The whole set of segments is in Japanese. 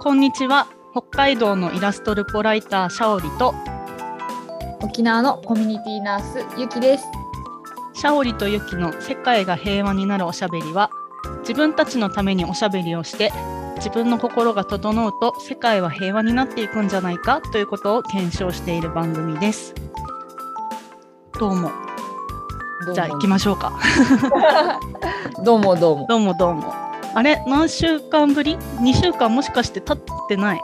こんにちは北海道のイラストルポライターシャオリと沖縄のコミュニティナースゆきです。シャオリとユキの世界が平和になるおしゃべりは自分たちのためにおしゃべりをして自分の心が整うと世界は平和になっていくんじゃないかということを検証している番組です。どうも。じゃあ行きましょうか。どうもどうも。どうもどうも。あれ？何週間ぶり ?2 週間もしかして経ってない？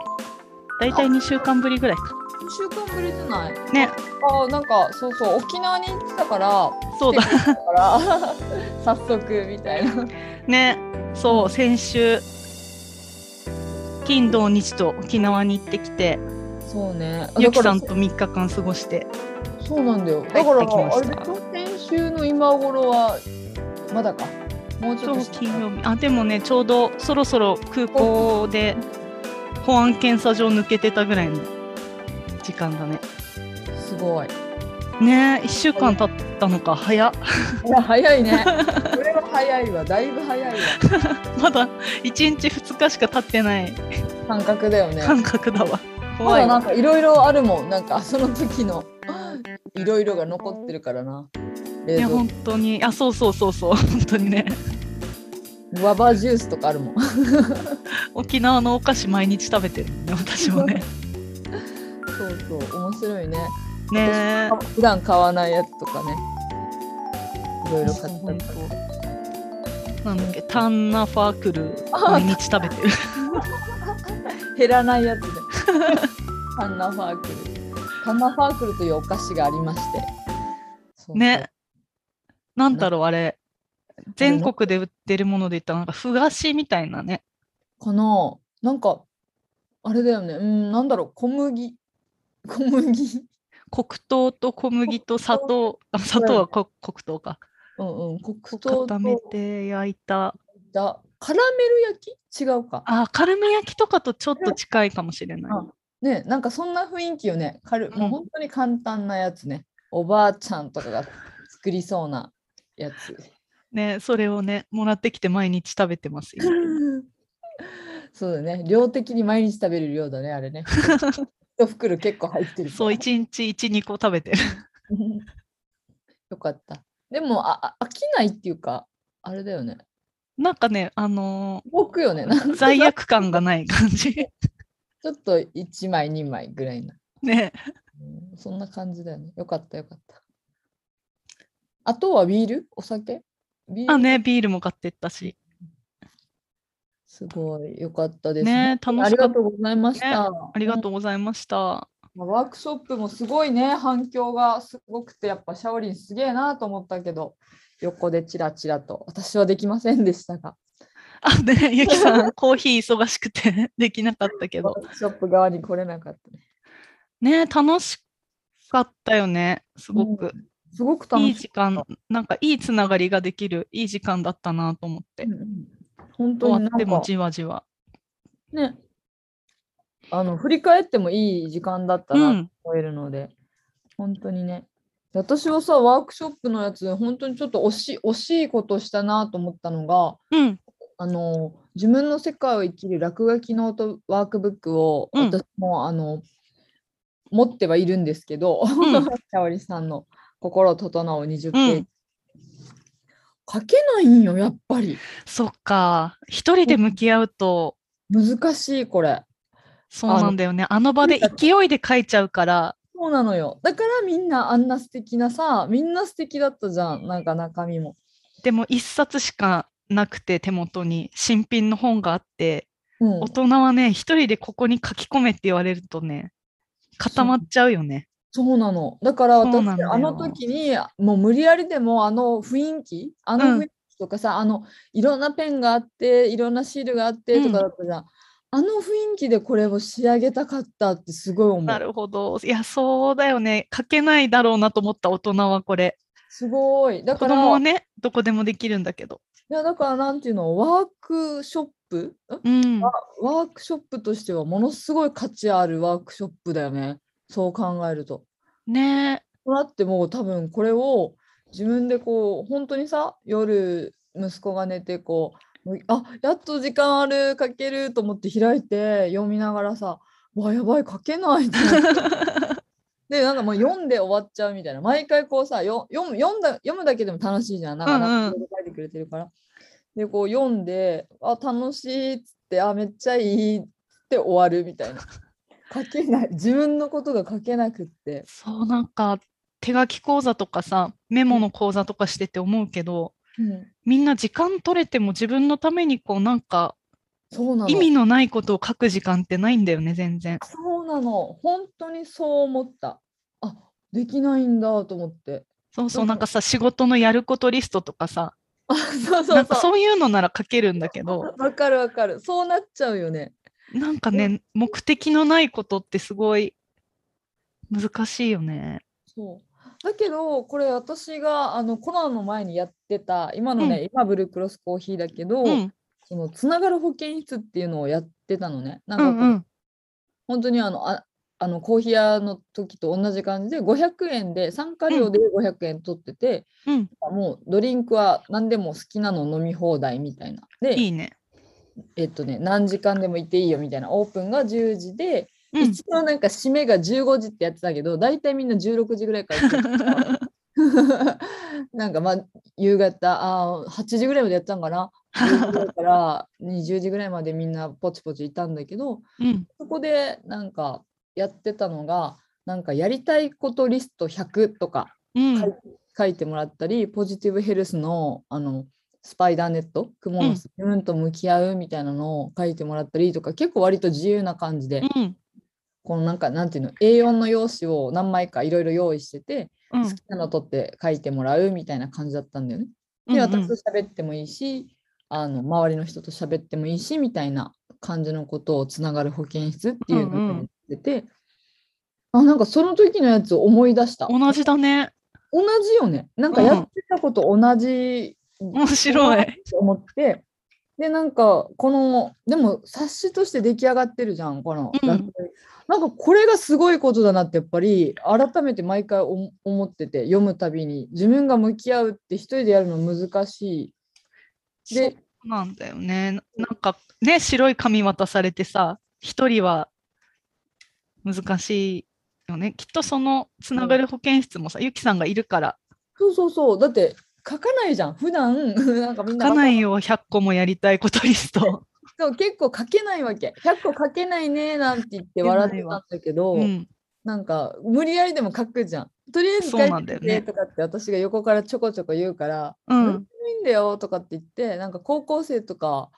だいたい2週間ぶりぐらいか。2週間ぶりじゃない？ね、あーなんかそうそう沖縄に行ってたからそうだ。から 早速みたいな。ね、そう、先週、金土日と沖縄に行ってきて、そうね。ゆきさんと3日間過ごして、らそうなんだよ。だ帰からあれ先週の今頃はまだか？もうちょっと金曜日。あ、でもね、ちょうどそろそろ空港で保安検査場抜けてたぐらいの時間だね。すごい。ね1週間経ったのか、早っ。いや早いね。これは早いわ。だいぶ早いわ。まだ1日2日しか経ってない感覚だよね。感覚だわ。ま怖いなんかいろいろあるもん。なんかその時のいろいろが残ってるからな。いや、冷蔵本当に、あ、そうそうそうそう、本当にね。庫グアバジュースとかあるもん。沖縄のお菓子毎日食べてるね、私もね。そうそう面白いね。ね普段買わないやつとかね。いろいろ買ったりとか。なんだっけ、タンナファークルあ毎日食べてる。減らないやつで。タンナファークル。タンナファークルというお菓子がありまして。ね。なんだろう、あれ。全国で売ってるもので言ったら、なんか、ふ菓子みたいなね。このなんかあれだよね。うんなんだろう小麦 小麦。黒糖と小麦と砂糖、あ砂糖はこ黒糖か。うんうん黒糖と固めて焼いた。だカラメル焼き？違うか。あ、カルメ焼きとかとちょっと近いかもしれない。あねなんかそんな雰囲気よね。かるうんもう本当に簡単なやつね。おばあちゃんとかが作りそうなやつ。ね、それをね、もらってきて毎日食べてますよ。そうだね。量的に毎日食べる量だね、あれね。一袋結構入ってる。そう、1日1、2個食べてる。よかった。でもああ飽きないっていうか、あれだよね。なんかね、あの僕よね。罪悪感がない感じ。ちょっと1枚、2枚ぐらいな。ね。うんそんな感じだよね。よかった、よかった。あとはビール？お酒？ビールあ、ね、ビールも買ってったし。すごい、よかったです。ね本当に楽しかっありがとうございました。ありがとうございました。まあワークショップもすごいね、反響がすごくて、やっぱシャオリンすげえなと思ったけど、横でチラチラと、私はできませんでしたが、あ、ね、ゆきさん、コーヒー忙しくて できなかったけど。ワークショップ側に来れなかったね。ね、楽しかったよね、すごく。すごく楽しいい時間、なんかいいつながりができる、いい時間だったなと思ってう。んうん本当終になんかわってもじわじわ。ね、あの振り返ってもいい時間だったう。なんと思えるので、本当にね。私はさ、ワークショップのやつ、本当にちょっと惜しい惜しいことしたなと思ったのが、うん。あの自分の世界を生きる落書きノートワークブックをうん私も、あの持ってはいるんですけど、んシャオリさんの心整う20ページ、うん書けないんよ、やっぱり。そっか。一人で向き合うと、難しい、これ。そうなんだよね。あの場で勢いで書いちゃうから、そうなのよ。だからみんなあんな素敵なさ、みんな素敵だったじゃん、なんか中身も。でも一冊しかなくて手元に新品の本があって、うん大人はね、一人でここに書き込めって言われるとね、固まっちゃうよね。そうなの。だから私あの時にもう無理やりでもあの雰囲気あのうん雰囲気とかさ、あのいろんなペンがあっていろんなシールがあってとかだったじゃん。あの雰囲気でこれを仕上げたかったってすごい思う。なるほど。いや、そうだよね。書けないだろうなと思った大人はこれ。すごい。だ子から、供はね、どこでもできるんだけど。いやだからなんていうの？ワークショップ？ん？うん。ワークショップとしてはものすごい価値あるワークショップだよね。そう考えると。ねだってもう多分これを自分でこう本当にさ夜息子が寝てこうあやっと時間ある書けると思って開いて読みながらさわやばい書けないって でなんかもう読んで終わっちゃうみたいな毎回こうさよ読む読んだ読むだけでも楽しいじゃんなんかうんうん書いてくれてるから。でこう読んであ楽しいっつってあめっちゃいいって終わるみたいな。書けない自分のことが書けなくって。そうなんか手書き講座とかさメモの講座とかしてて思うけどうん、みんな時間取れても自分のためにこうなんかそうなの意味のないことを書く時間ってないんだよね全然。そうなの本当にそう思った。あできないんだと思って。そうそううんなんかさ仕事のやることリストとかさあそうそなんうそう。かそういうのなら書けるんだけどわかるわかる。そうなっちゃうよね。なんかね目的のないことってすごい難しいよね。そうだけどこれ私があのコロナの前にやってた今のね、今ブルークロスコーヒーだけど、うんそのつながる保健室っていうのをやってたのね。なんかうんうん本当にあのああのコーヒー屋の時と同じ感じで500円で参加料で500円取ってて、うんもうドリンクは何でも好きなの飲み放題みたいな。でいいね。えっとね何時間でもいていいよみたいなオープンが10時で、うん。一応なんか締めが15時ってやってたけど大体みんな16時ぐらいから なんかまあ夕方あー8時ぐらいまでやってたんかな。10時ぐらいから20時ぐらいまでみんなポチポチいたんだけどうん。そこでなんかやってたのがなんかやりたいことリスト100とかうん。書い書いてもらったり、ポジティブヘルスのあのスパイダーネット、クモの巣、自分と向き合うみたいなのを書いてもらったりとか、結構割と自由な感じで、うんこのなんかなんていうの、A4 の用紙を何枚かいろいろ用意してて、うん好きなの取って書いてもらうみたいな感じだったんだよね。で、うんうん私と喋ってもいいし、あの周りの人と喋ってもいいしみたいな感じのことをつながる保健室っていうのをやってて、あなんかその時のやつを思い出した。同じだね。同じよね。なんかやってたこと同じ、面白い。と思って、で、なんか、この、でも冊子として出来上がってるじゃん、この、うんなんかこれがすごいことだなって、やっぱり、改めて毎回お思ってて、読むたびに、自分が向き合うって一人でやるの難しい。で、そうなんだよね。ななんかね、白い紙渡されてさ、一人は難しいよね。きっとそのつながる保健室もさ、ゆきさんがいるから、そうそうそう、だって書かないじゃん、普段 なんかみんな書かないよ、100個もやりたいことリスト。そう結構書けないわけ。100個書けないねなんて言って笑ってたんだけど、うん、なんか無理やりでも書くじゃん。とりあえず書ないんだよねてとかって私が横からちょこちょこ言うから、うん、いいんだよとかって言って、なんか高校生とか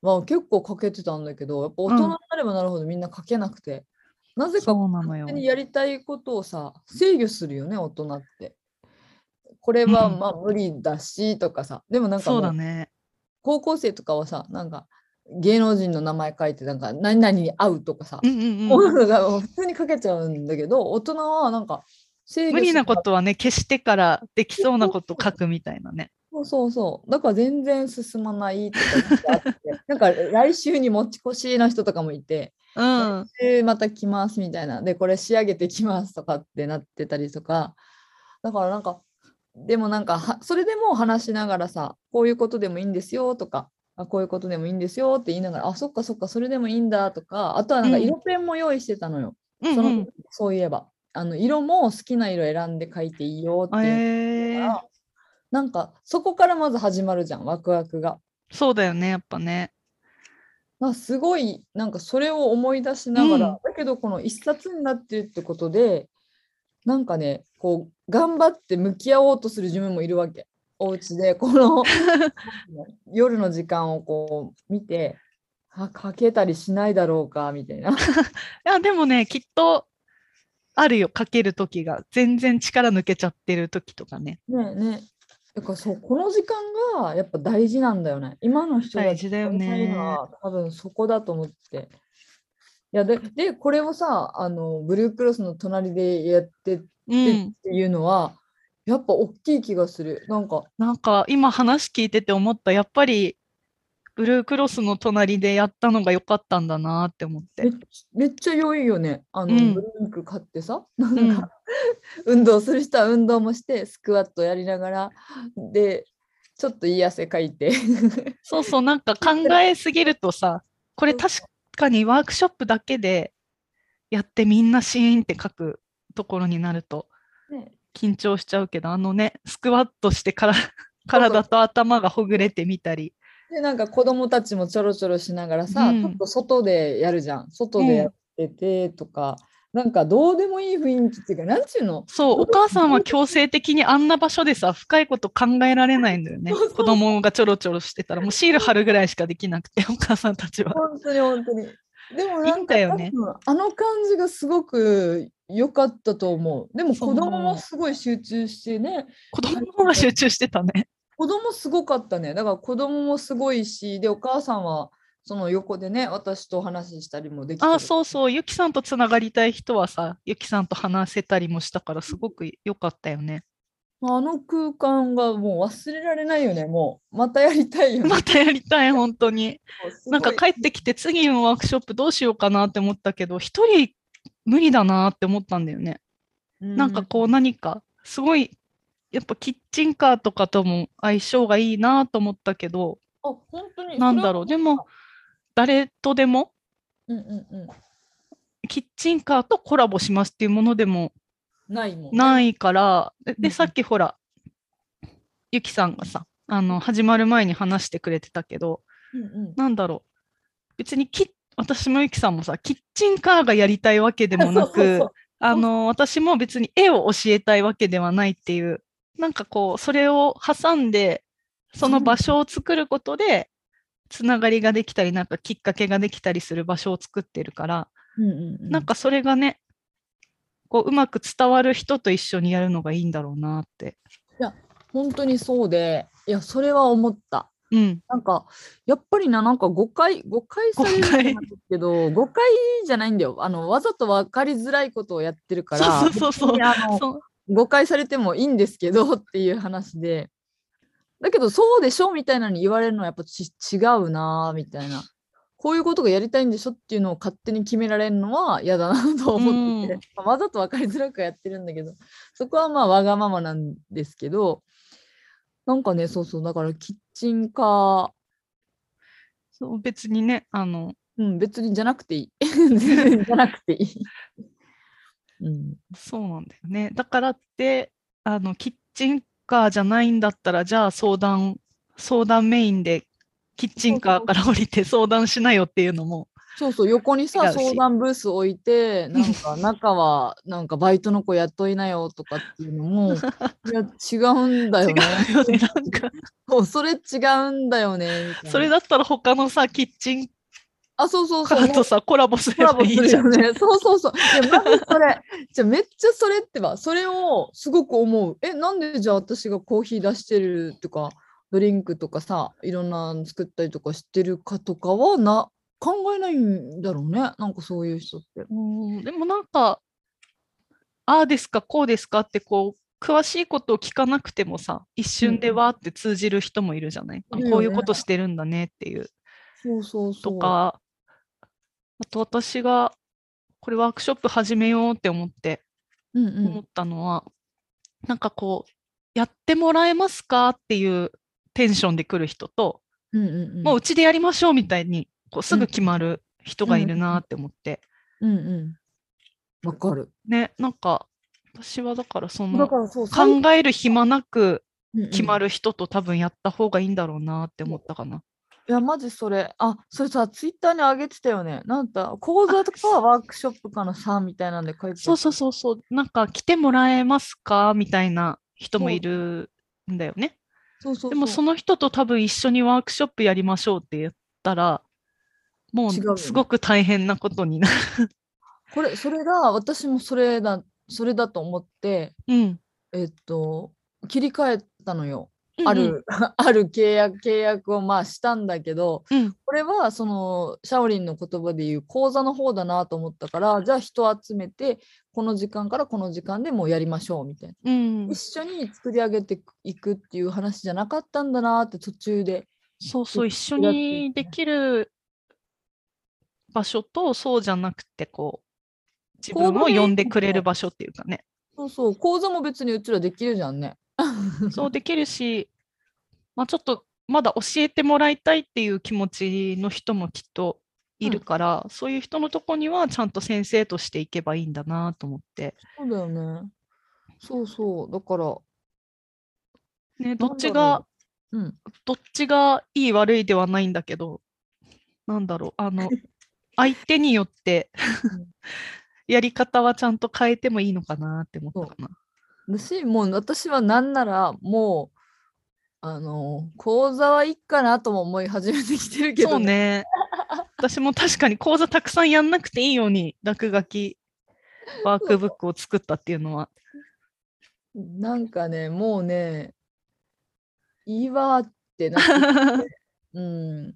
は結構書けてたんだけど、やっぱ大人になればなるほどみんな書けなくて、なぜかそうなのよ勝手。にやりたいことをさ、制御するよね、大人って。これはうんまあ無理だしとかさ、でもなんかそもううだね。高校生とかはさ、なんか芸能人の名前書いて、なんか何々に会うとかさ、うんうんもうん、普通に書けちゃうんだけど、大人はなんか無理なことはね、消してからできそうなこと書くみたいなね。そうそうそう。だから全然進まないとかって、なんか来週に持ち越しの人とかもいて、うん、来週また来ますみたいな、で、これ仕上げてきますとかってなってたりとか、だからなんか、でもなんかは、それでも話しながらさ、こういうことでもいいんですよとか、あこういうことでもいいんですよって言いながら、あ、そっかそっか、それでもいいんだとか、あとはなんかうん色ペンも用意してたのよ。うん、そのうん。そういえばあの色も好きな色選んで描いていいよっていうえー、なんかそこからまず始まるじゃんワクワクが。そうだよね、やっぱね。すごいなんかそれを思い出しながら、うんだけどこの一冊になってるってことでなんかねこう頑張って向き合おうとする自分もいるわけ。お家でこの 夜の時間をこう見てあ書けたりしないだろうかみたいな。いや、でもね、きっとあるよ、書ける時が。全然力抜けちゃってる時とかね。ねえねえ。だからそうこの時間がやっぱ大事なんだよね。今の人大事だよね多分そこだと思って。いやででこれをさあのブルークロスの隣でやってってうん。っていうのは、やっぱ大きい気がする。なんかなんか今話聞いてて思った、やっぱりブルークロスの隣でやったのが良かったんだなって思ってめ。めっちゃ良いよね。あの、うんブリンク買ってさ、なんか、運動する人は運動もして、スクワットやりながら、で、ちょっといい汗かいて。そうそう、なんか考えすぎるとさ、これ確かにワークショップだけでやってみんなシーンって書くところになるとね。緊張しちゃうけど、あのね、スクワットしてから 体と頭がほぐれてみたり。でなんか子供たちもちょろちょろしながらさ、うん。ちょっと外でやるじゃん。外でやっててとか、なんかどうでもいい雰囲気っていうかなんちゅうの？そう、お母さんは強制的にあんな場所でさ、深いこと考えられないんだよね。そうそう子供がちょろちょろしてたら、もうシール貼るぐらいしかできなくて、お母さんたちは。本当に本当に。でもなんかよね。あの感じがすごく良かったと思う。でも子供もすごい集中してね。子供の方が集中してたね。子供すごかったね。だから子供もすごいしでお母さんはその横でね私とお話ししたりもできてあ、そうそう、ゆきさんとつながりたい人はさ、ゆきさんと話せたりもしたから、すごく良かったよね。あの空間がもう忘れられないよね。もうまたやりたいよね。またやりたい、本当に。なんか帰ってきて、次のワークショップどうしようかなって思ったけど、一人無理だなって思ったんだよね。なんかこう何か、すごい、やっぱキッチンカーとかとも相性がいいなと思ったけど、あ本当に。なんだろう、でも、誰とでも？うんうんうキッチンカーとコラボしますっていうものでもんないもんね。ないから、でさっきほら、ゆきさんがさ、あの、始まる前に話してくれてたけど、うんうん。なんだろう、別にキッ私もゆきさんもさ、キッチンカーがやりたいわけでもなく、あの、私も別に絵を教えたいわけではないっていう、なんかこう、それを挟んで、その場所を作ることで、つながりができたり、なんかきっかけができたりする場所を作ってるから、うんうんうん。なんかそれがね、こう、うまく伝わる人と一緒にやるのがいいんだろうなって。本当にそうでいやそれは思った。うん。なんかやっぱりななんか誤解誤解されるじゃないけど誤解じゃないんだよ。あのわざと分かりづらいことをやってるからそうそうそうそう。誤解されてもいいんですけどっていう話でだけどそうでしょみたいなのに言われるのはやっぱち違うなみたいな。こういうことがやりたいんでしょっていうのを勝手に決められるのは嫌だなと思ってて、うん。まあわざと分かりづらくやってるんだけど。そこはまあわがままなんですけど。なんかねそうそう。だからキッチンカー。そう別にね、あの、うん、別にじゃなくていい。じゃなくていい。うん、そうなんだよね。だからって、あの、キッチンカーじゃないんだったら、じゃあ相談、相談メインで、キッチンカーから降りて相談しなよっていうのも、そうそう、横に違さ、相談ブース置いて、なんか中は、なんかバイトの子雇いなよとかっていうのも、いや、違うんだよね。違うよね、なんか、そうそれ違うんだよね。それだったら他のさ、キッチンあ、そうそうそう。とさ、コラボすればいいじゃん。よね。そうそうそう。いや、まずそれ。じゃあめっちゃそれってば、それをすごく思う。え、なんでじゃあ私がコーヒー出してるとか、ドリンクとかさ、いろんなの作ったりとかしてるかとかはな、考えないんだろうね。なんかそういう人って。うんでもなんか、ああですか、こうですかって、こう、詳しいことを聞かなくてもさ、一瞬でわーって通じる人もいるじゃない、あいるよねこういうことしてるんだねっていう。そうそうそう。とか、あと私がこれワークショップ始めようって思ってうんうん。思ったのは、なんかこう、やってもらえますかっていうテンションで来る人と、うんうんうん。もううちでやりましょうみたいにこうすぐ決まる人がいるなって思って、うんうん。わかる。ね、なんか私はだからそだの考える暇なく決まる。る人と多分やった方がいいんだろうなって思ったかな。いや、マジそれ。あ、それさ、ツイッターに上げてたよね。なんだ、講座とかワークショップかなさ、みたいなんで書いてそうそうそうそう、なんか来てもらえますかみたいな人もいるんだよね。そうそうでもその人と多分一緒にワークショップやりましょうって言ったら、も違うすごく大変なことになる。これ、それが、私もそれだ、それだと思って、うん。えっと、切り替えたのよ。うんうんある、ある契約、契約をまあしたんだけど、うんこれはそのシャオリンの言葉で言う講座の方だなと思ったから、じゃあ人を集めて、この時間からこの時間でもうやりましょうみたいな。うん一緒に作り上げていくっていう話じゃなかったんだなって途中で。そうそう、一緒にできる場所と、そうじゃなくて、こう、自分を呼んでくれる場所っていうかね。そうそう、講座も別にうちらできるじゃんね。そうできるし、まあ、ちょっとまだ教えてもらいたいっていう気持ちの人もきっといるから、そういう人のとこにはちゃんと先生としていけばいいんだなと思って、そうだよね。そうそう。だから、ね、どっちがううん。どっちがいい悪いではないんだけど、なんだろう、あの、相手によってうん やり方はちゃんと変えてもいいのかなって思ったかな。だし、もう私はなんなら、もう、あの、講座はいいかなとも思い始めてきてるけど、そう。ね。私も確かに講座たくさんやんなくていいように落書きワークブックを作ったっていうのは。なんかね、もうね、いいわってなって うん。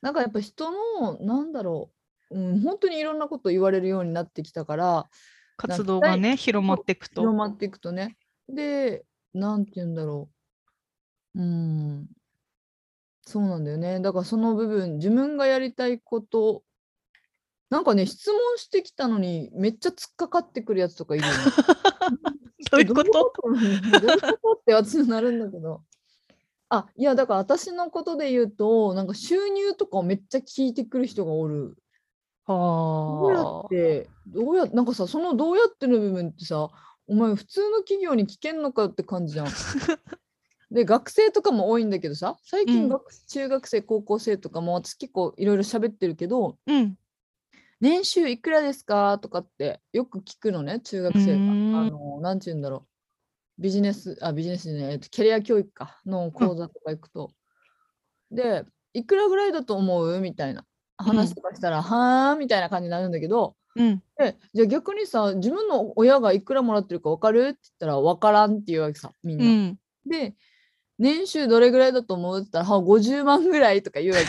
なんかやっぱ人の、なんだろう、うん、本当にいろんなこと言われるようになってきたから、活動がね、広まっていくと。広まっていくとね。で、なんて言うんだろう。うん。そうなんだよね。だからその部分、自分がやりたいこと、なんかね、質問してきたのに、めっちゃ突っかかってくるやつとかいるよね。どういうこと？どういうこと？って私になるんだけど。あ、いや、だから私のことで言うと、なんか収入とかをめっちゃ聞いてくる人がおる。どうやはあ。って、どうや、なんかさ、そのどうやっての部分ってさ、お前普通の企業に聞けんのかって感じじゃん。で、学生とかも多いんだけどさ、最うん近学、中学生、高校生とかも私結構いろいろ喋ってるけど、うん。年収いくらですかとかってよく聞くのね、中学生が。あの、なんて言うんだろう。ビジネス、あ、ビジネスじゃない、えっと、キャリア教育かの講座とか行くと。で、いくらぐらいだと思う？みたいな話とかしたら、はーみたいな感じになるんだけど、うん。で、じゃあ逆にさ、自分の親がいくらもらってるか分かるって言ったら、分からんっていうわけさ、みんな。うん。で、年収どれぐらいだと思うって言ったら、は50万ぐらいとか言うわけ。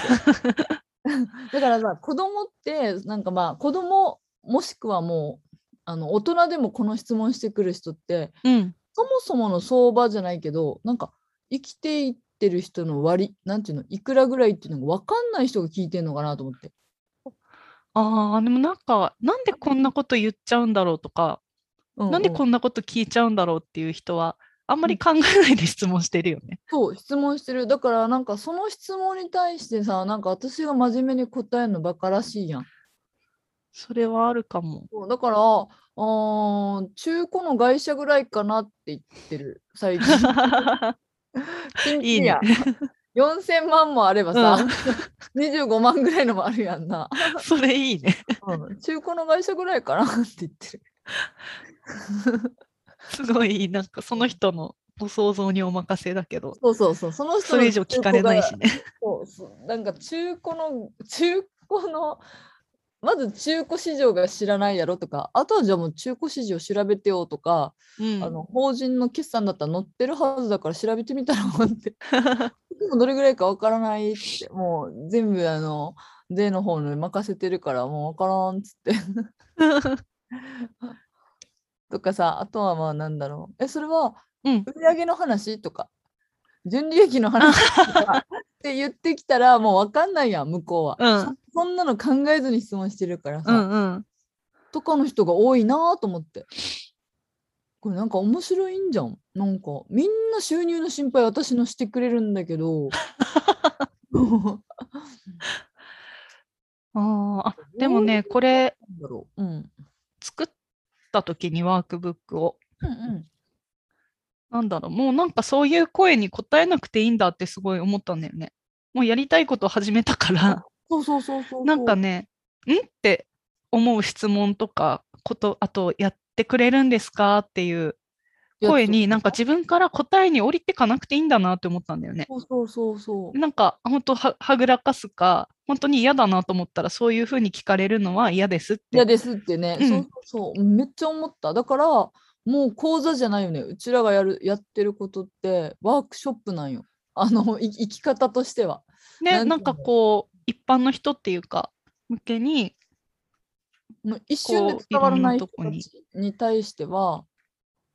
だからさ、子供って、なんかまあ、子供もしくはもう、あの大人でもこの質問してくる人って、うん。そもそもの相場じゃないけど、なんか生きていってる人の割、なんていうの、いくらぐらいっていうのが分かんない人が聞いてるのかなと思って。ああ、でもなんか、なんでこんなこと言っちゃうんだろうとか、なんでううこんなこと聞いちゃうんだろうっていう人は、あんまり考えないで質問してるよね。そう、質問してる。だから、なんかその質問に対してさ、なんか私が真面目に答えるのバカらしいやん。それはあるかも。そうだから、あー中古の会社ぐらいかなって言ってる、最近。いいねキや。4000万もあればさ、25万ぐらいのもあるやんな。それいいね。うん中古の会社ぐらいかなって言ってる。すごい、なんかその人のご想像にお任せだけど、そうそうそう、その人のそれ以上聞かれないしね。そうそうなんか中古の中古のまず中古市場が知らないやろとかあとはじゃあもう中古市場調べてよとか、うん。あの法人の決算だったら載ってるはずだから調べてみたらって。でもどれぐらいかわからないってもう全部あの税の方に任せてるからもうわからんっつって。とかさあとはまあなんだろう。えそれはうん。売上の話とか純利益の話とか って言ってきたらもうわかんないやん向こうは、うんそそんなの考えずに質問してるからさ、うんうん。とかの人が多いなと思って。これなんか面白いんじゃん。なんかみんな収入の心配私のしてくれるんだけど。あでもね、これうう。ん。作った時にワークブックを、うんうん。なんだろう、もうなんかそういう声に答えなくていいんだってすごい思ったんだよね。もうやりたいことを始めたから、そうそうそうそうなんかね、ん？って思う質問とか、こと、あと、やってくれるんですか？っていう声に、なんか自分から答えに降りてかなくていいんだなって思ったんだよね。そうそうそうそう。なんか、本当は、はぐらかすか、本当に嫌だなと思ったら、そういうふうに聞かれるのは嫌ですって。嫌ですってね、うん。そうそうそう。めっちゃ思った。だからもう講座じゃないよね。うちらがやるやってることってワークショップなんよ。あのい生き方としては。ね、なんかこう、一般の人っていうか、向けに、一瞬で伝わらない人たちに。対しては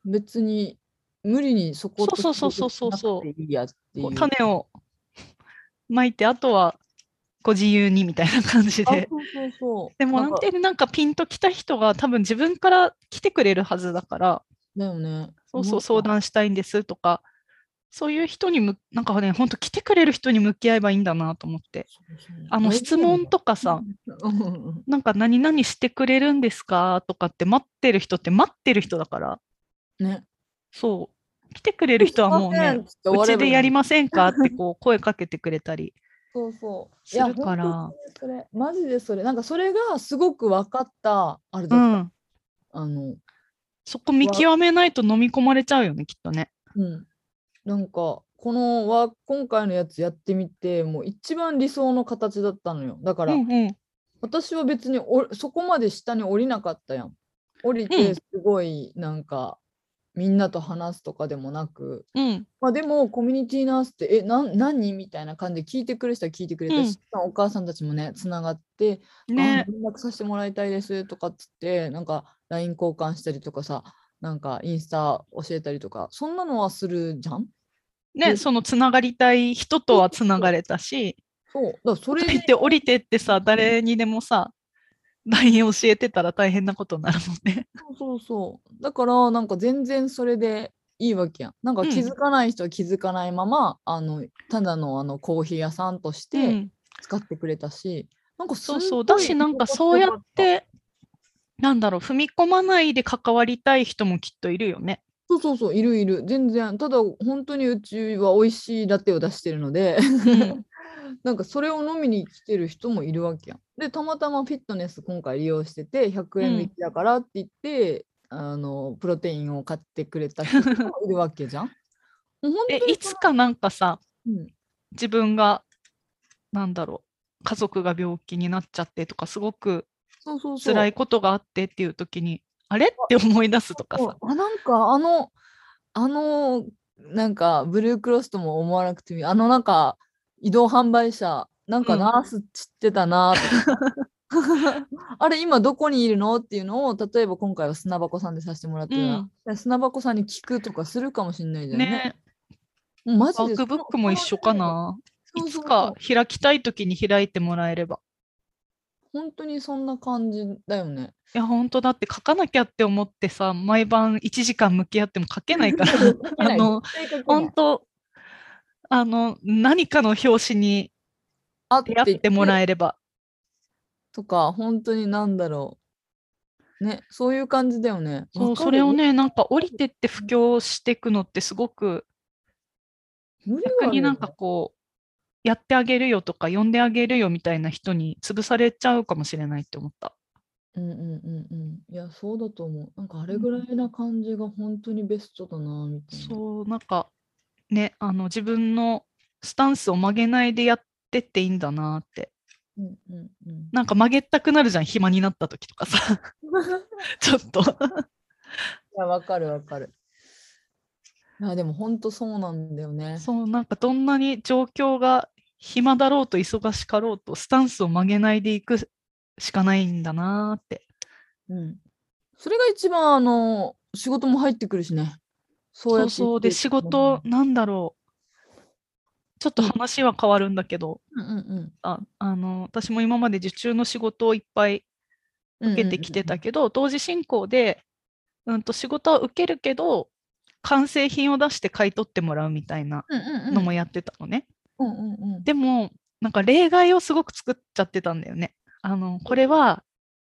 別に無理にそことそうそうそうそうそう。種をまいて、あとはご自由にみたいな感じで。あそうそうそう。でも、なんんてなんかピンときた人が多分自分から来てくれるはずだから、だよね。そうそう、相談したいんですとか、そういう人にむ、なんかね、本当来てくれる人に向き合えばいいんだなと思って。あの質問とかさ、なんか何々してくれるんですかとかって待ってる人って待ってる人だから、ね。そう。来てくれる人はもうねうちでやりませんかってこう声かけてくれたり。そうそう。するからそれ、マジでそれ、なんかそれがすごく分かった、あれだった。うん。あの、そこ見極めないと飲み込まれちゃうよね、きっとね。うん。なんか、このわ今回のやつやってみて、もう一番理想の形だったのよ。だから、うんうん。私は別におそこまで下に降りなかったやん。降りうんてすごいなんか、みんなと話すとかでもなく、うん。まあでもコミュニティナースって、え、なん何？みたいな感じで聞いてくる人は聞いてくれたし、お母さんたちもね、つながって、あね。連絡させてもらいたいですとかっつって、なんか LINE 交換したりとかさ、なんかインスタ教えたりとか、そんなのはするじゃん？ね、そのつながりたい人とはつながれたし、そう。だそれって降りてってさ、誰にでもさ、LINE 教えてたら大変なことになるもんね。そうそうそう。だから、なんか全然それでいいわけやん。なんかうん気づかない人は気づかないまま、あの、ただのあのコーヒー屋さんとしうてん、使ってくれたし、なんかそうそう。だし、なんかそうやっ。て、なんだろう、踏み込まないで関わりたい人もきっといるよね。そうそうそう、いるいる。全然。ただ、本当にうちは美味しいラテを出してるので、うん なんかそれを飲みに来てる人もいるわけやん。で、たまたまフィットネス今回利用してて、100円引きだからって言って、あの、プロテインを買ってくれた人 もいるわけじゃん。もう本いつかなんかさ、うん自分が、なんだろう、家族が病気になっちゃってとか、すごくそうそうそう。辛いことがあってっていう時に、あれ？って思い出すとかさ。あなんかあのあのなんかブルークロスとも思わなくてもいいあのなんか移動販売車なんかうんナース知ってたなとか、あれ今どこにいるの？っていうのを例えば今回は砂箱さんでさせてもらってるな、で砂箱さんに聞くとかするかもしれないじゃんね。ね、もうマジでワークブックも一緒かな。いつそうそうそうか開きたい時に開いてもらえれば。本当にそんな感じだよね。いや、本当だって書かなきゃって思ってさ、毎晩1時間向き合っても書けないから、あの、本当、あの、何かの表紙にあ出会ってもらええれば。とか本当になんだろう。ねそういう感じだよね。そう、それをね、なんか降りてって布教していくのってすごく、無理は逆になんね。かこう、やってあげるよとか、呼んであげるよみたいな人に潰されちゃうかもしれないって思った。うんうんうんうん。いや、そうだと思う。なんかあれぐらいな感じが本当にベストだな、みたいな。そう、なんか、ね、あの、自分のスタンスを曲げないでやってっていいんだなって。うんうんうん。なんか曲げたくなるじゃん、暇になった時とかさ。ちょっと。いや、わかるわかる。いや、でも本当そうなんだよね。そう、なんかどんなに状況が暇だろうと忙しかろうと、スタンスを曲げないでいくしかないんだなーって。うん。それが一番、あの、仕事も入ってくるしね。そうやってそう。で、仕事、なんだろう。ちょっとうん話は変わるんだけど、うんうんああの私も今まで受注の仕事をいっぱいうん。受けてきてたけど、同時進行で、うん、と仕事は受けるけど、完成品を出して買い取ってもらうみたいなうんうんうん。のもやってたのね。うんうんうん。でも、なんか例外をすごく作っちゃってたんだよね。あの、これは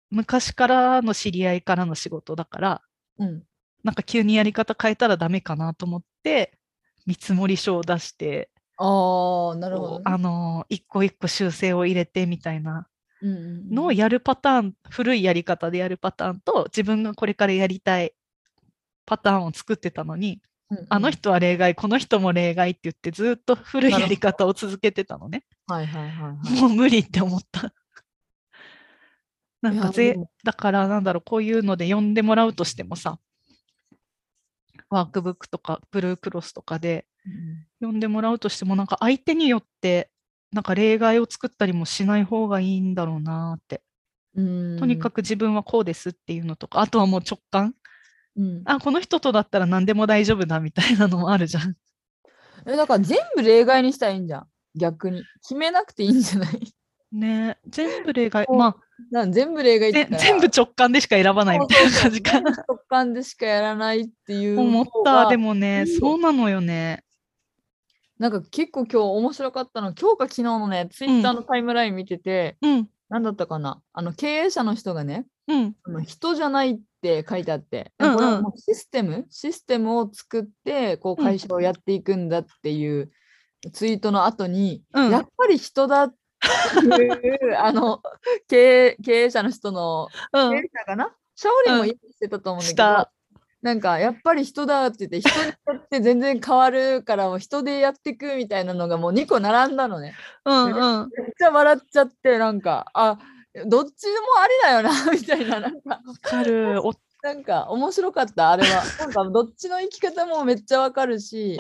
昔からの知り合いからの仕事だから、うん。なんか急にやり方変えたらダメかなと思って、見積書を出して、ああ、なるほど、ね。あの、一個一個修正を入れてみたいなうんうんうんのをやるパターン、古いやり方でやるパターンと、自分がこれからやりたいパターンを作ってたのに、うんうんあの人は例外、この人も例外って言って、ずっと古いやり方を続けてたのね。はいはいはいはい。もう無理って思った。なんいかぜだからなんだろう、こういうので呼んでもらうとしてもさ、ワークブックとかブルークロスとかでうん呼んでもらうとしても、なんか相手によって、なんか例外を作ったりもしない方がいいんだろうなって。うんとにかく自分はこうですっていうのとか、あとはもう直感。うん、あ、この人とだったら何でも大丈夫だみたいなのもあるじゃん。えだから全部例外にしたらいいんじゃん逆に決めなくていいんじゃない？ね全部例外。まなん全部例外全部直感でしか選ばないみたいな感じかな。直感でしかやらないっていう思っ方た。がでもね、そうなのよね。なんか結構今日面白かったの今日か昨日のねツイッターのタイムライン見てて、うん。何だったかなあの経営者の人がねうん。人じゃないって書いてあって、うんうん。これはもうシステム？システムを作ってこううん。会社をやっていくんだっていうツイートの後に、うん。やっぱり人だっていう あの経営経営者の人の経営うん。者かな？シャオリンもうん言ってたと思うんだけど、したなんかやっぱり人だって言って人によって全然変わるからもう人でやっていくみたいなのがもう2個並んだのね。うんうん。めっちゃ笑っちゃってなんかあどっちでもありだよな みたいななんかわかる。お なんか面白かったあれは。なんかどっちの生き方もめっちゃわかるし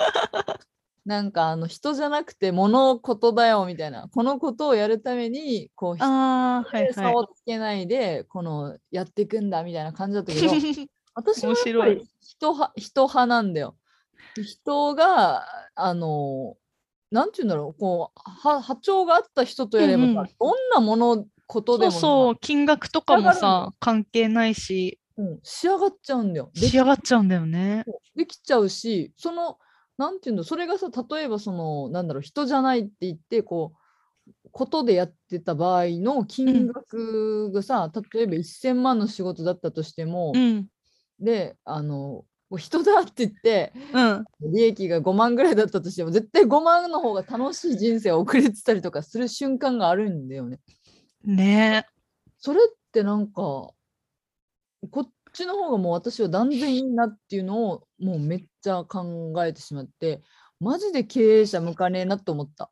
なんかあの人じゃなくて物事だよみたいなこのことをやるためにこう人ああ、はいで差はをつけないでこのやっていくんだみたいな感じだったけどい。私もやっぱ面白いり人派人派なんだよ。人があのなんて言うんだろうこうは波長があった人とやればさ、うんうんどんなものことでもさそうそう、金額とかもさ、関係ないし、うん仕上がっちゃうんだよ。で仕上がっちゃうんだよね。できちゃうしそのなんていうんだそれがさ例えばそのなんだろう人じゃないって言ってこうことでやってた場合の金額がさ、例えば1000万の仕事だったとしても、うん。であの人だって言ってうん。利益が5万ぐらいだったとしても絶対5万の方が楽しい人生を送れてたりとかする瞬間があるんだよね。ね。それってなんかこっちの方がもう私は断然いいなっていうのをもうめっちゃ考えてしまってマジで経営者向かねえなと思った。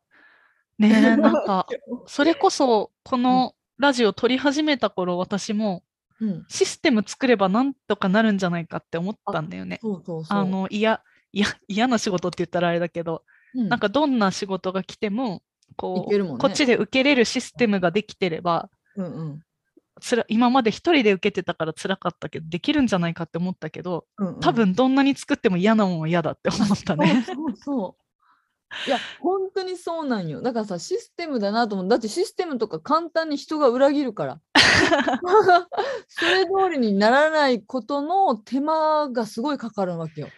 え、ねえ、なんか、それこそ、このラジオ撮り始めた頃、私もうん、システム作ればなんとかなるんじゃないかって思ったんだよね。あの、嫌、嫌、嫌な仕事って言ったらあれだけど、うん、なんかどんな仕事が来ても、こう、ねこっちで受けれるシステムができてれば、うんうんつら今まで一人で受けてたから辛かったけど、できるんじゃないかって思ったけど、うんうん、多分どんなに作っても嫌なもんは嫌だって思ったね。そうそうそう。いや本当にそうなんよ。だからさシステムだなと思う。だってシステムとか簡単に人が裏切るから。それ通りにならないことの手間がすごいかかるわけよ。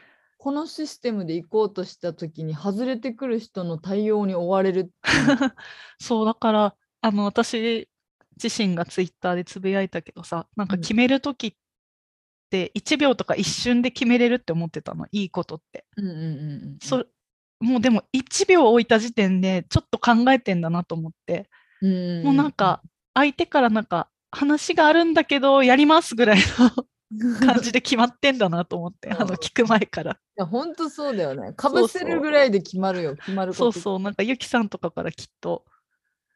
このシステムで行こうとした時に外れてくる人の対応に追われる そう、だから、あの、私自身がツイッターでつぶやいたけどさ、なんかうん決めるときって1秒とか一瞬で決めれるって思ってたの、いいことって。うんうんうんうん。そもうでも1秒置いた時点でちょっと考えてんだなと思って、うもうなんか相手からなんか話があるんだけどやりますぐらいの感じで決まってんだなと思って、うんあの聞く前から。いや本当そうだよね。かぶせるぐらいで決まるよ。決まる。そうそう、なんかゆきさんとかからきっと、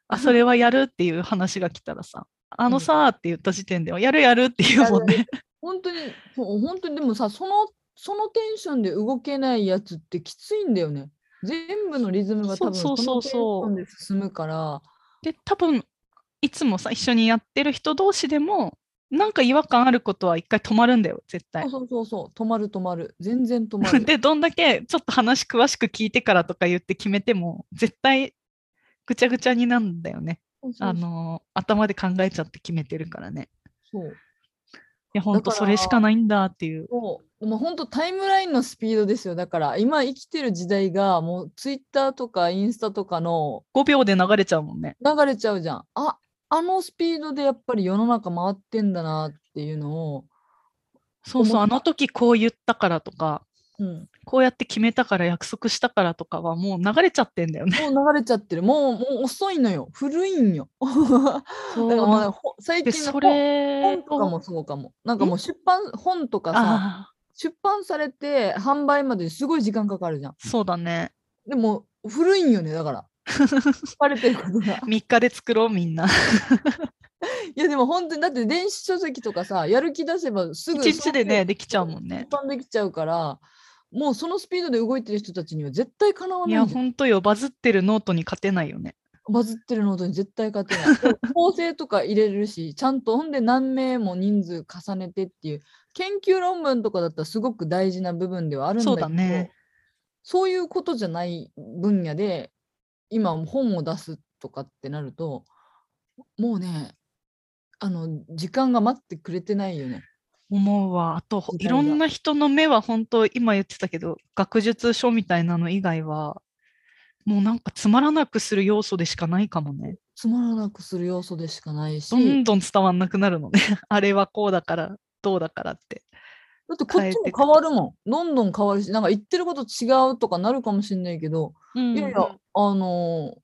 あ、それはやるっていう話が来たらさ、あのさーって言った時点では、やるやるっていうもんね。本当に、本当にでもさ、その、そのテンションで動けないやつってきついんだよね。全部のリズムが多分そうそうそうそうのテンションで進むから、で、多分、いつもさ、一緒にやってる人同士でも、なんか違和感あることは一回止まるんだよ、絶対そう。そうそう止まる止まる。全然止まる。で、どんだけちょっと話詳しく聞いてからとか言って決めても、絶対ぐちゃぐちゃになるんだよね。あの、頭で考えちゃって決めてるからね。そう。いや、ほんとだからそれしかないんだっていう。そうもう本当タイムラインのスピードですよ。だから今生きてる時代がもうツイッターとかインスタとかの5秒で流れちゃうもんね。流れちゃうじゃん。ああのスピードでやっぱり世の中回ってんだなっていうのを、そうそう、あの時こう言ったからとか、うん、こうやって決めたから約束したからとかはもう流れちゃってんだよね。もう流れちゃってる。もうもう遅いのよ。古いんよ。そだからもうねうほ最近の本とかもそうかも。なんかもう出版、本とかさ、あ出版されて販売まですごい時間かかるじゃん。あ、そうだね。でも古いんよね、だから。書かれてることが。3日で作ろう、みんな。いやでも本当にだって電子書籍とかさ、やる気出せばすぐ1日でね、できちゃうもんね。出版できちゃうから、もうそのスピードで動いてる人たちには絶対かなわいや、ないんだよほんとよ、バズってるノートに勝てないよね。バズってるノートに絶対勝てない。で構成とか入れるし、ちゃんとほんで何名も人数重ねてっていう、研究論文とかだったらすごく大事な部分ではあるんだけど、そうだねそういうことじゃない分野で、今本を出すとかってなると、もうね、あの、時間が待ってくれてないよね。思うわ。あと、いろんな人の目は本当、今言ってたけど、学術書みたいなの以外は、もうなんかつまらなくする要素でしかないかもね。つまらなくする要素でしかないし、どんどん伝わんなくなるのね。あれはこうだから、どうだからって。だってこっちも変わるもん。どんどん変わるし、なんか言ってること違うとかなるかもしれないけど、うんいやいや、あのー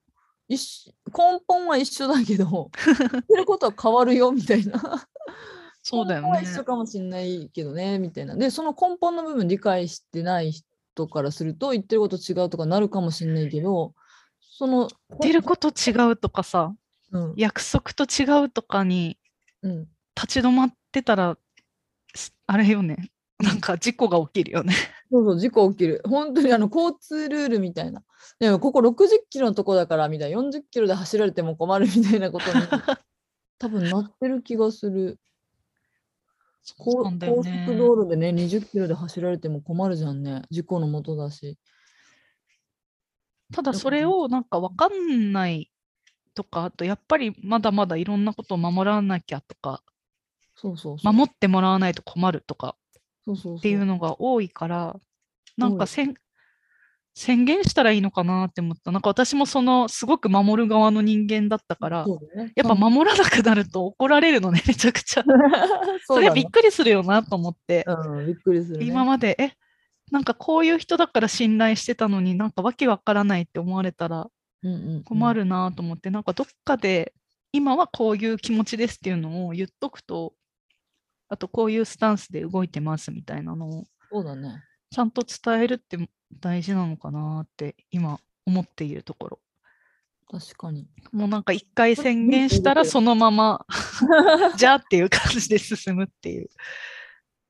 根本は一緒だけど、言ってることは変わるよみたいな。そうだよね一。緒かもしれないけどね、みたいな。で、その根本の部分理解してない人からすると、言ってること違うとかなるかもしれないけど、その、言ってること違うとかさ、うん、約束と違うとかにうん。立ち止まってたら、すあれよね。なんか事故が起きるよね。そうそう、事故起きる。本当にあの交通ルールみたいな。でもここ60キロのとこだからみたいな、40キロで走られても困るみたいなことに 多分なってる気がする。そうなんだよ高ね速道路でね、20キロで走られても困るじゃんね。事故のもとだし。ただそれをなんか分かんないとか、あとやっぱりまだまだいろんなことを守らなきゃとか、そうそうそう。守ってもらわないと困るとかっていうのが多いから、なんか宣言したらいいのかなって思った。なんか私もそのすごく守る側の人間だったから、ね。やっぱ守らなくなると怒られるのね、めちゃくちゃ。それびっり、くりするよなと思って、うん、びっくりする、ね。今まで、え、なんかこういう人だから信頼してたのになんかわけわからないって思われたらうんうんうん。困るなと思って、なんかどっかで今はこういう気持ちですっていうのを言っとくと、あとこういうスタンスで動いてますみたいなのをそうだね。ちゃんと伝えるって大事なのかなって今思っているところ。確かに。もうなんか一回宣言したらそのままじゃあっていう感じで進むっていう。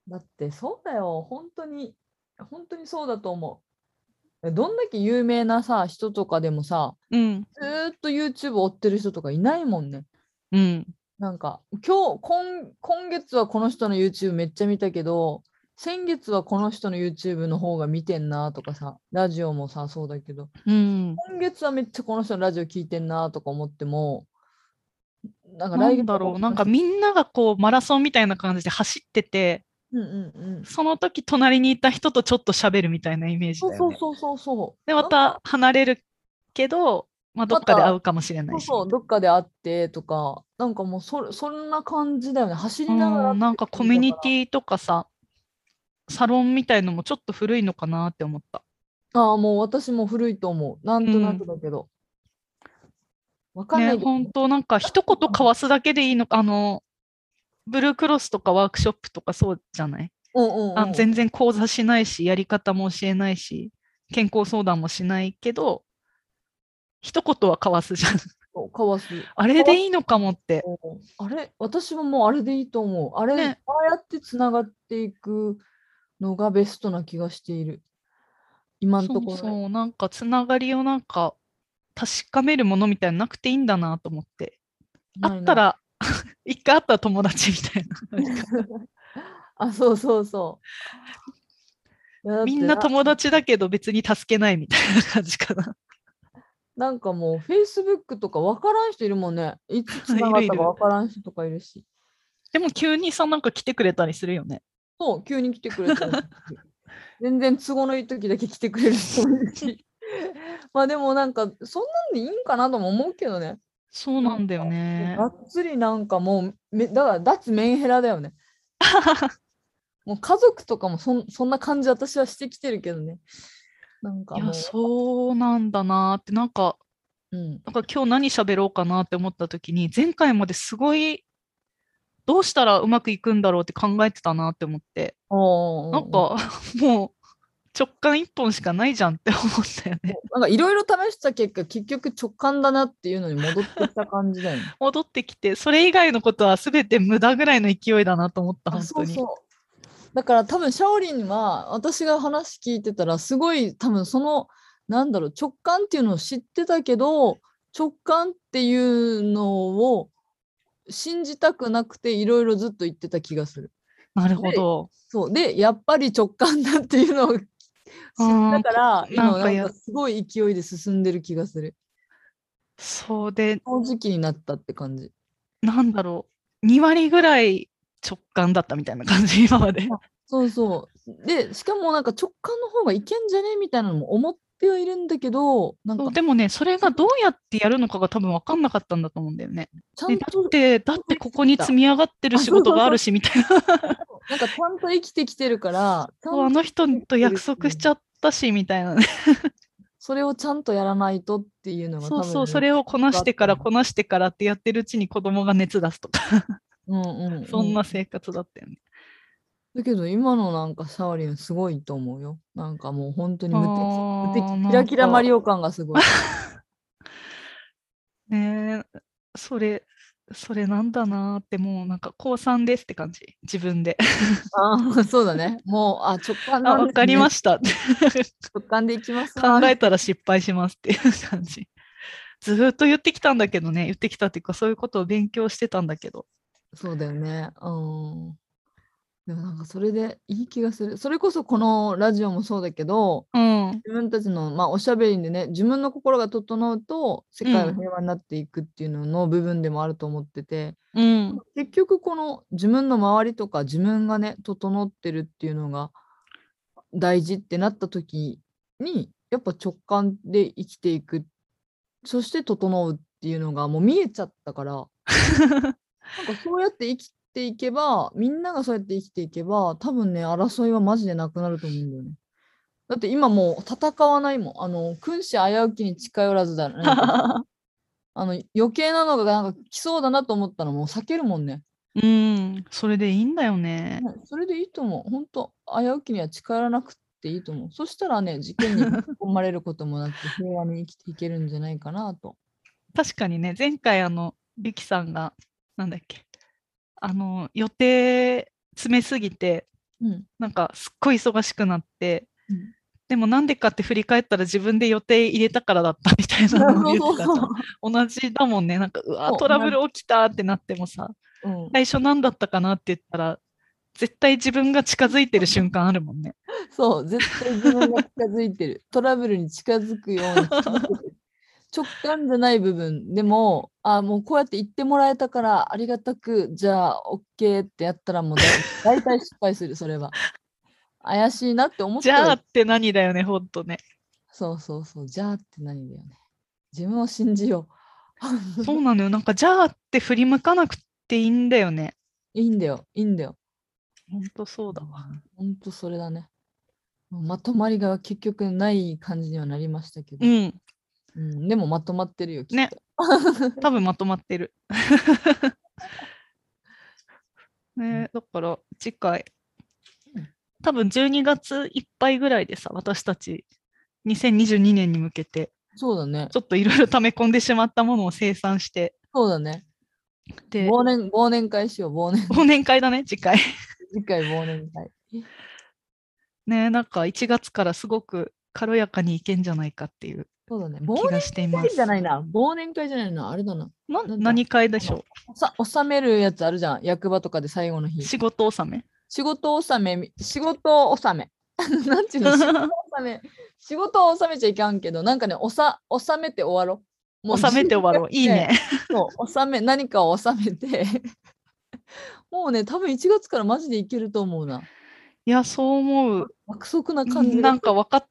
だってそうだよ、本当に、本当にそうだと思う。どんだけ有名なさ、人とかでもさ、うん。ずーっと YouTube 追ってる人とかいないもんね。うん。なんか、今日、今今月はこの人の YouTube めっちゃ見たけど、先月はこの人の YouTube の方が見てんなとかさ、ラジオもさ、そうだけど、うん。今月はめっちゃこの人のラジオ聞いてんなとか思っても、なんか来月だろう、なんかみ、みんながこうマラソンみたいな感じで走ってて、うんうんうん。その時隣にいた人とちょっと喋るみたいなイメージそうだよね。そうそうそうそう。で、また離れるけど、まあ、どっかで会うかもしれないし。そうそう、どっかで会ってとか、なんかもうそそんな感じだよね。走りながらうん、なんかコミュニティ。ィとかさ、サロンみたいのもちょっと古いのかなって思った。ああ、もう私も古いと思う。なんとなくだけど。わかんなね、いけど本当なんか一言交わすだけでいいのか、あの、ブルークロスとかワークショップとかそうじゃない？うんうんうんあ全然講座しないし、やり方も教えないし、健康相談もしないけど、一言は交わすじゃん。そうかわす。あれでいいのかもって。うんあれ？私ももうあれでいいと思う。あれ、ねああやってつながっていくのがベストな気がしている。今のそところね、うそう、なんかつながりをなんか確かめるものみたいなのなくていいんだなと思って。あったら、一回会ったら友達みたいな。あ、そうそうそう。みんな友達だけど別に助けないみたいな感じかな。なんかもう、Facebook とか分からん人いるもんね。いつ つながったか分からん人とかいるし。でも急にさ、なんか来てくれたりするよね。そう、急に来てくれたり 全然都合のいい時だけ来てくれる人もいるし。まあでもなんか、そんなんでいいんかなとも思うけどね。そうなんだよねが。っつりなんかもう、めだから脱メンヘラだよね。もう家族とかもそんそんな感じ私はしてきてるけどね。なんかいや、、そうなんだなって、なんか、うん、なんか今日何喋ろうかなって思った時に、前回まですごい、どうしたらうまくいくんだろうって考えてたなって思って、なんか もう直感一本しかないじゃんって思ったよね。なんかいろいろ試した結果、結局直感だなっていうのに戻ってきた感じだよね。戻ってきて、それ以外のことは全て無駄ぐらいの勢いだなと思った、あ本当に。そうそう。だから多分シャオリンは私が話聞いてたらすごい多分そのなんだろう直感っていうのを知ってたけど直感っていうのを信じたくなくていろいろずっと言ってた気がする。なるほど。そうでやっぱり直感だっていうのを知ったから今なんかすごい勢いで進んでる気がする。そうで、この時期になったって感じ。なんだろう、2割ぐらい直感だったみたいな感じ、今まで。そうそう。でしかもなんか直感の方がいけんじゃねみたいなのも思っってはいるんだけど、なんかでもね、それがどうやってやるのかが多分分かんなかったんだと思うんだよね。ちゃんとって、だってここに積み上がってる仕事があるしみたいな。なんかちゃんと生きてきてるから、あの人と約束しちゃったしみたいなね。それをちゃんとやらないとっていうのがそうそう、それをこなしてからこなしてからってやってるうちに子供が熱出すとか、うんうんうんそんな生活だったよね。だけど今のなんかシャオリンすごいと思うよ。なんかもう本当に無敵あー無敵キラキラマリオ感がすごい。ねえ、それ、それなんだなーってもうなんか高3ですって感じ、自分で。あーそうだね。もうあ直感あ、なねわかりました。直感でいきますわ考えたら失敗しますっていう感じ。ずーっと言ってきたんだけどね、言ってきたっていうか、そういうことを勉強してたんだけど。そうだよね。うん。でもなんかそれでいい気がする。それこそこのラジオもそうだけど、うん、自分たちの、まあ、おしゃべりでね、自分の心が整うと世界は平和になっていくっていうのの部分でもあると思ってて、うん、結局この自分の周りとか自分がね、整ってるっていうのが大事ってなった時に、やっぱ直感で生きていく、そして整うっていうのがもう見えちゃったから、なんかそうやって生きていけば、みんながそうやって生きていけば、多分ね、争いはマジでなくなると思うんだよね。だって今もう戦わないもん。あの、君子危うきに近寄らずだね。あの、余計なのがなんか来そうだなと思ったらもう避けるもんね。うん、それでいいんだよね。はいそれでいいと思う。本当危うきには近寄らなくていいと思う。そしたらね、事件に巻き込まれることもなく平和に生きていけるんじゃないかなと。確かにね、前回あの、ゆきさんが、なんだっけ、あの、予定詰めすぎて、うん。なんかすっごい忙しくなって、うんでもなんでかって振り返ったら自分で予定入れたからだったみたいなのを言ってた同じだもんね。なんか、うわトラブル起きたってなってもさ、うん最初何だったかなって言ったら、絶対自分が近づいてる瞬間あるもんね。そう、絶対自分が近づいてる。トラブルに近づくよう直感じゃない部分でも、あもうこうやって言ってもらえたからありがたく、じゃあ OK ってやったらもうだ 大体失敗する、それは。怪しいなって思ったらじゃあって何だよね、ほんとね。そうそうそう、じゃあって何だよね。自分を信じよう。そうなのよ。なんか、じゃあって振り向かなくていいんだよね。いいんだよ、いいんだよ。ほんとそうだわ。ほんとそれだね。まとまりが結局ない感じにはなりましたけど、うん。うんでもまとまってるよ。ね 多分まとまってる。ねだから次回うん、多分12月いっぱいぐらいでさ、私たち2022年に向けて、そうだねち。ょっといろいろ溜め込んでしまったものを生産して、そうだね。で、忘年忘年会しよう、忘年忘年会だね、次回。次回忘年会。ねなんか1月からすごく軽やかにいけんじゃないかっていうそうだね。気忘年がしていま会す。じゃないな。忘年会じゃないな。あれだな。な何会でしょさ納めるやつあるじゃん。役場とかで最後の日う。仕事納め？仕事納めみ、仕事納め。なんちゅうの？仕事納め。仕事を納めちゃいかんけど、なんかね、おさ納めて終わろう。もう納めて終わろう。いいね。そう、納め、何かを納めて、もうね、多分1月からマジでいけると思うな。いや、そう思う。約束な感じがなんか分かっ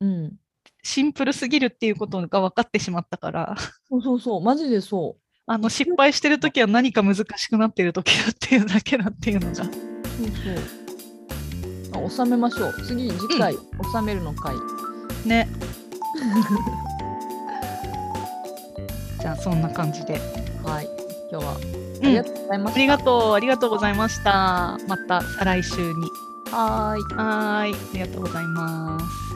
うん。シンプルすぎるっていうことが分かってしまったから、そうそうそう、マジでそう。あの失敗してるときは何か難しくなってるときだっていうだけだっていうのが。そうそう。あ納めましょう。次、次回、納めるの回。ね。じゃあそんな感じで。はい。今日はうんありがとうございました。ありがとう、ありがとうございました。また再来週に。はーい。はーい、ありがとうございます。